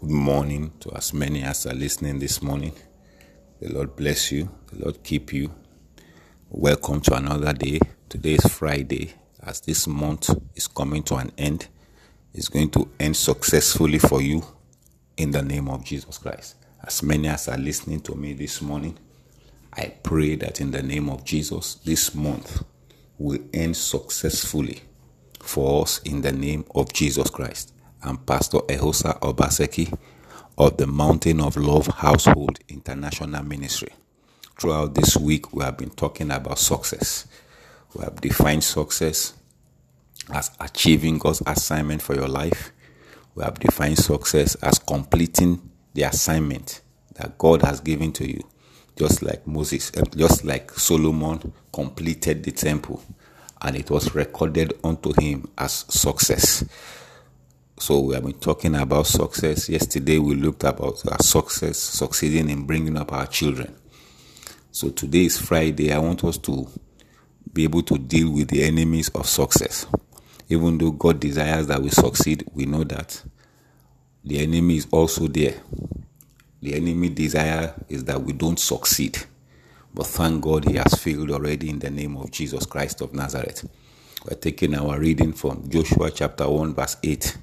Good morning to as many as are listening this morning. The Lord bless you. The Lord keep you. Welcome to another day. Today is Friday. As this month is coming to an end, it's going to end successfully for you in the name of Jesus Christ. As many as are listening to me this morning, I pray that in the name of Jesus, this month will end successfully for us in the name of Jesus Christ. I'm Pastor Ehosa Obaseki of the Mountain of Love Household International Ministry. Throughout this week, we have been talking about success. We have defined success as achieving God's assignment for your life. We have defined success as completing the assignment that God has given to you, just like Moses, uh, just like Solomon completed the temple and it was recorded unto him as success. So we have been talking about success. Yesterday we looked about our success, succeeding in bringing up our children. So today is Friday. I want us to be able to deal with the enemies of success. Even though God desires that we succeed, we know that the enemy is also there. The enemy desire is that we don't succeed. But thank God he has failed already in the name of Jesus Christ of Nazareth. We're taking our reading from Joshua chapter 1, verse 8,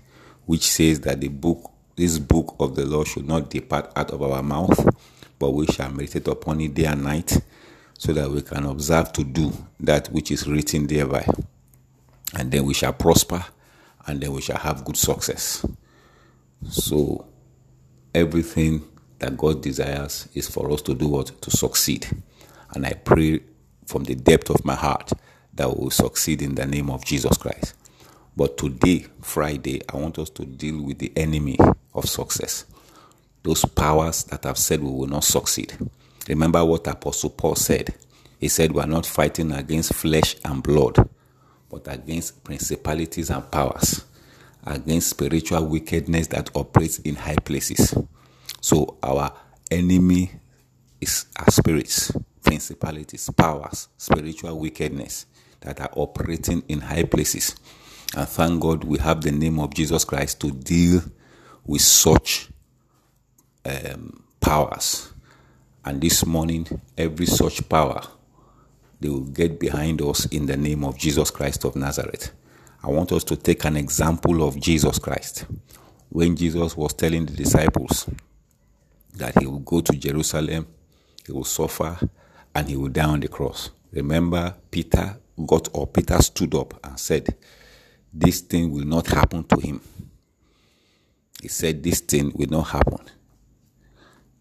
which says that the book, this book of the law should not depart out of our mouth, but we shall meditate upon it day and night, so that we can observe to do that which is written thereby. And then we shall prosper, and then we shall have good success. So everything that God desires is for us to do what? To succeed. And I pray from the depth of my heart that we will succeed in the name of Jesus Christ. But today, Friday, I want us to deal with the enemy of success. Those powers that have said we will not succeed. Remember what Apostle Paul said. He said, We are not fighting against flesh and blood, but against principalities and powers, against spiritual wickedness that operates in high places. So, our enemy is our spirits, principalities, powers, spiritual wickedness that are operating in high places. And thank God we have the name of Jesus Christ to deal with such um, powers. And this morning, every such power, they will get behind us in the name of Jesus Christ of Nazareth. I want us to take an example of Jesus Christ. When Jesus was telling the disciples that he will go to Jerusalem, he will suffer, and he will die on the cross. Remember, Peter got up, Peter stood up and said, This thing will not happen to him. He said, This thing will not happen.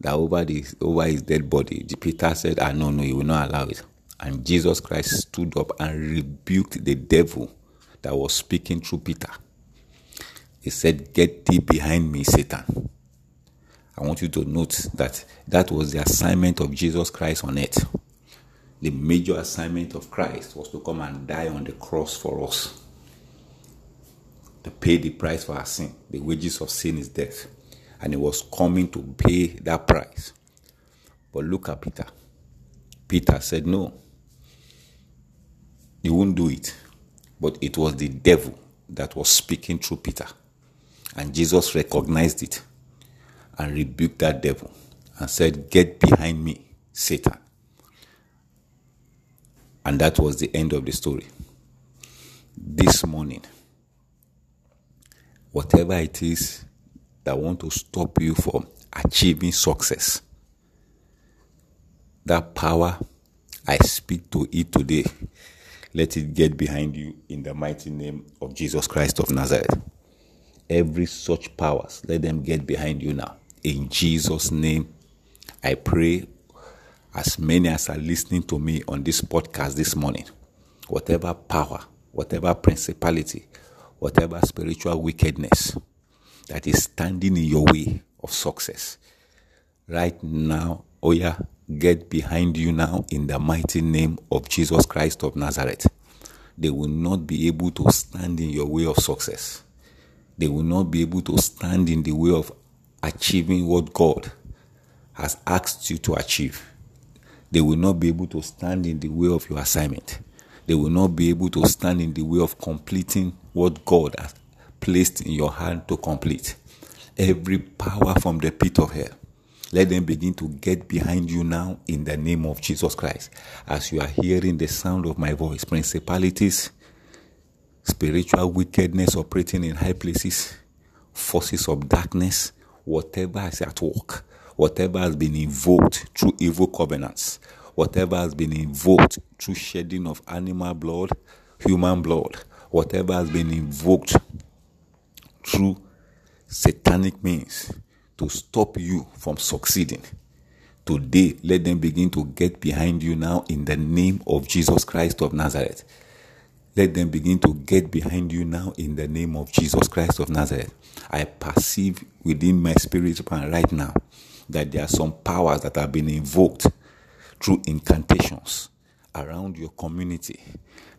That over, the, over his dead body, Peter said, Ah, no, no, he will not allow it. And Jesus Christ stood up and rebuked the devil that was speaking through Peter. He said, Get thee behind me, Satan. I want you to note that that was the assignment of Jesus Christ on earth. The major assignment of Christ was to come and die on the cross for us, to pay the price for our sin. The wages of sin is death. And he was coming to pay that price. But look at Peter. Peter said, No, he won't do it. But it was the devil that was speaking through Peter. And Jesus recognized it and rebuked that devil and said, Get behind me, Satan. And that was the end of the story. This morning, whatever it is that want to stop you from achieving success, that power, I speak to it today. Let it get behind you in the mighty name of Jesus Christ of Nazareth. Every such powers, let them get behind you now. In Jesus' name, I pray as many as are listening to me on this podcast this morning, whatever power, whatever principality, whatever spiritual wickedness that is standing in your way of success, right now, yeah, get behind you now in the mighty name of Jesus Christ of Nazareth. They will not be able to stand in your way of success. They will not be able to stand in the way of achieving what God has asked you to achieve. They will not be able to stand in the way of your assignment. They will not be able to stand in the way of completing what God has placed in your hand to complete. every power from the pit of hell. Let them begin to get behind you now in the name of Jesus Christ. As you are hearing the sound of my voice, principalities, spiritual wickedness operating in high places, forces of darkness, whatever is at work, whatever has been invoked through evil covenants, whatever has been invoked through shedding of animal blood, human blood, whatever has been invoked through satanic means to stop you from succeeding. Today, let them begin to get behind you now in the name of Jesus Christ of Nazareth. Let them begin to get behind you now in the name of Jesus Christ of Nazareth. I perceive within my spirit right now that there are some powers that have been invoked through incantations around your community.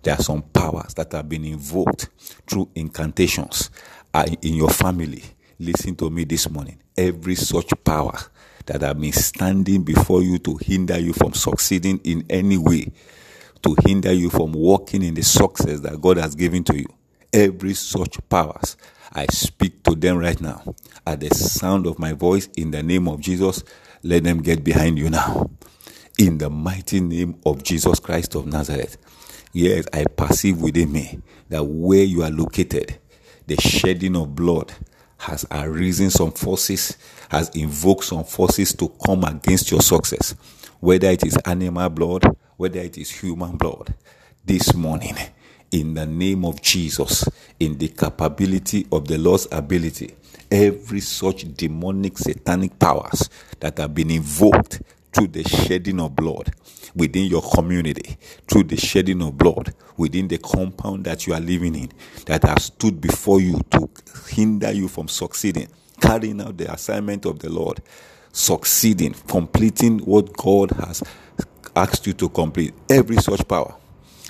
There are some powers that have been invoked through incantations uh, in your family. Listen to me this morning. Every such power that have been standing before you to hinder you from succeeding in any way, to hinder you from walking in the success that God has given to you. Every such powers, I speak to them right now. At the sound of my voice, in the name of Jesus, let them get behind you now. In the mighty name of Jesus Christ of Nazareth. Yes, I perceive within me that where you are located, the shedding of blood has arisen some forces, has invoked some forces to come against your success, whether it is animal blood, whether it is human blood. This morning, in the name of Jesus, in the capability of the Lord's ability, every such demonic satanic powers that have been invoked through the shedding of blood within your community, through the shedding of blood within the compound that you are living in, that has stood before you to hinder you from succeeding, carrying out the assignment of the Lord, succeeding, completing what God has asked you to complete. Every such power,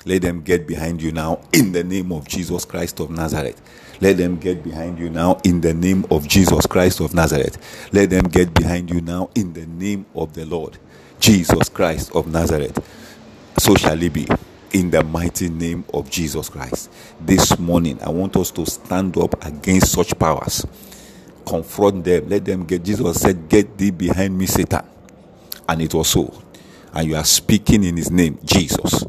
let them get behind you now in the name of Jesus Christ of Nazareth. Let them get behind you now in the name of Jesus Christ of Nazareth. Let them get behind you now in the name of the Lord Jesus Christ of Nazareth. So shall it be in the mighty name of Jesus Christ. This morning, I want us to stand up against such powers, confront them, let them get. Jesus said, Get thee behind me, Satan. And it was so. And you are speaking in his name, Jesus.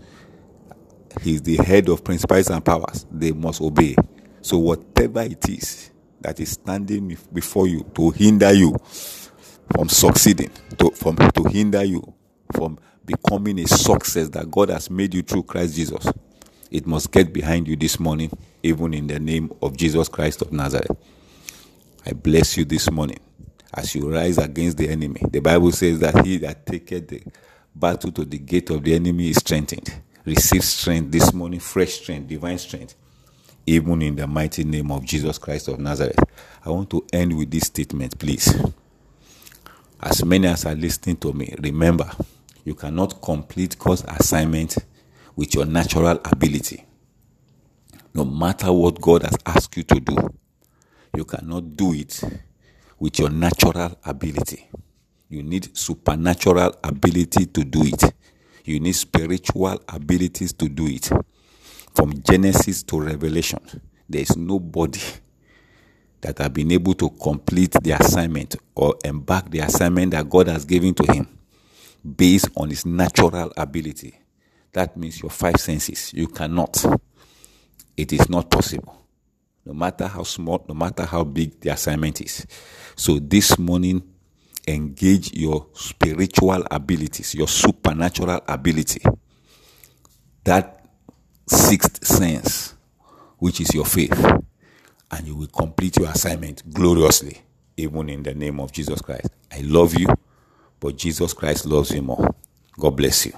He's the head of principalities and powers. They must obey. So, whatever it is that is standing before you to hinder you from succeeding, to, from, to hinder you from becoming a success that God has made you through Christ Jesus, it must get behind you this morning, even in the name of Jesus Christ of Nazareth. I bless you this morning as you rise against the enemy. The Bible says that he that taketh the battle to the gate of the enemy is strengthened. Receive strength this morning, fresh strength, divine strength even in the mighty name of Jesus Christ of Nazareth. I want to end with this statement, please. As many as are listening to me, remember, you cannot complete God's assignment with your natural ability. No matter what God has asked you to do, you cannot do it with your natural ability. You need supernatural ability to do it. You need spiritual abilities to do it from Genesis to Revelation, there is nobody that have been able to complete the assignment or embark the assignment that God has given to him based on his natural ability. That means your five senses. You cannot. It is not possible. No matter how small, no matter how big the assignment is. So this morning, engage your spiritual abilities, your supernatural ability. That sixth sense, which is your faith, and you will complete your assignment gloriously, even in the name of Jesus Christ. I love you, but Jesus Christ loves you more. God bless you.